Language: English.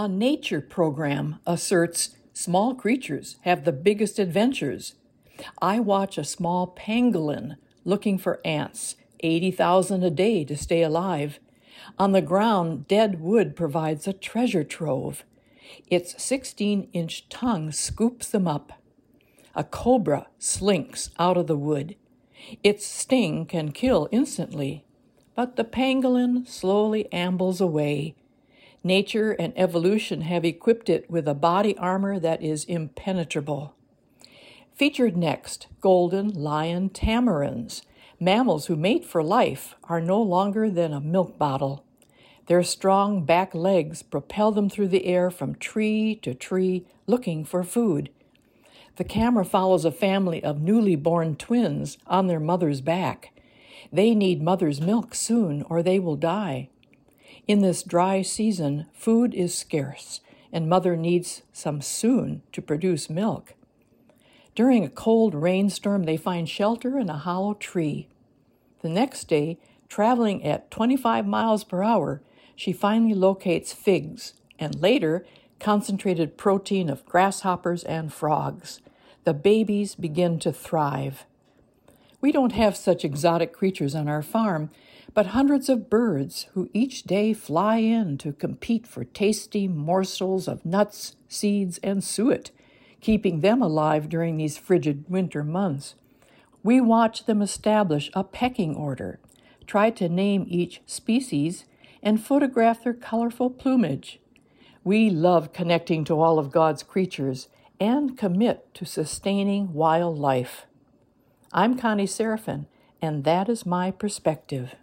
A nature program asserts small creatures have the biggest adventures. I watch a small pangolin looking for ants, 80,000 a day to stay alive. On the ground, dead wood provides a treasure trove. Its 16 inch tongue scoops them up. A cobra slinks out of the wood. Its sting can kill instantly, but the pangolin slowly ambles away. Nature and evolution have equipped it with a body armor that is impenetrable. Featured next, golden lion tamarins. Mammals who mate for life are no longer than a milk bottle. Their strong back legs propel them through the air from tree to tree looking for food. The camera follows a family of newly born twins on their mother's back. They need mother's milk soon or they will die. In this dry season, food is scarce, and mother needs some soon to produce milk. During a cold rainstorm, they find shelter in a hollow tree. The next day, traveling at 25 miles per hour, she finally locates figs and later concentrated protein of grasshoppers and frogs the babies begin to thrive. We don't have such exotic creatures on our farm, but hundreds of birds who each day fly in to compete for tasty morsels of nuts, seeds, and suet, keeping them alive during these frigid winter months. We watch them establish a pecking order, try to name each species, and photograph their colorful plumage. We love connecting to all of God's creatures and commit to sustaining wildlife. I'm Connie Seraphine, and that is my perspective.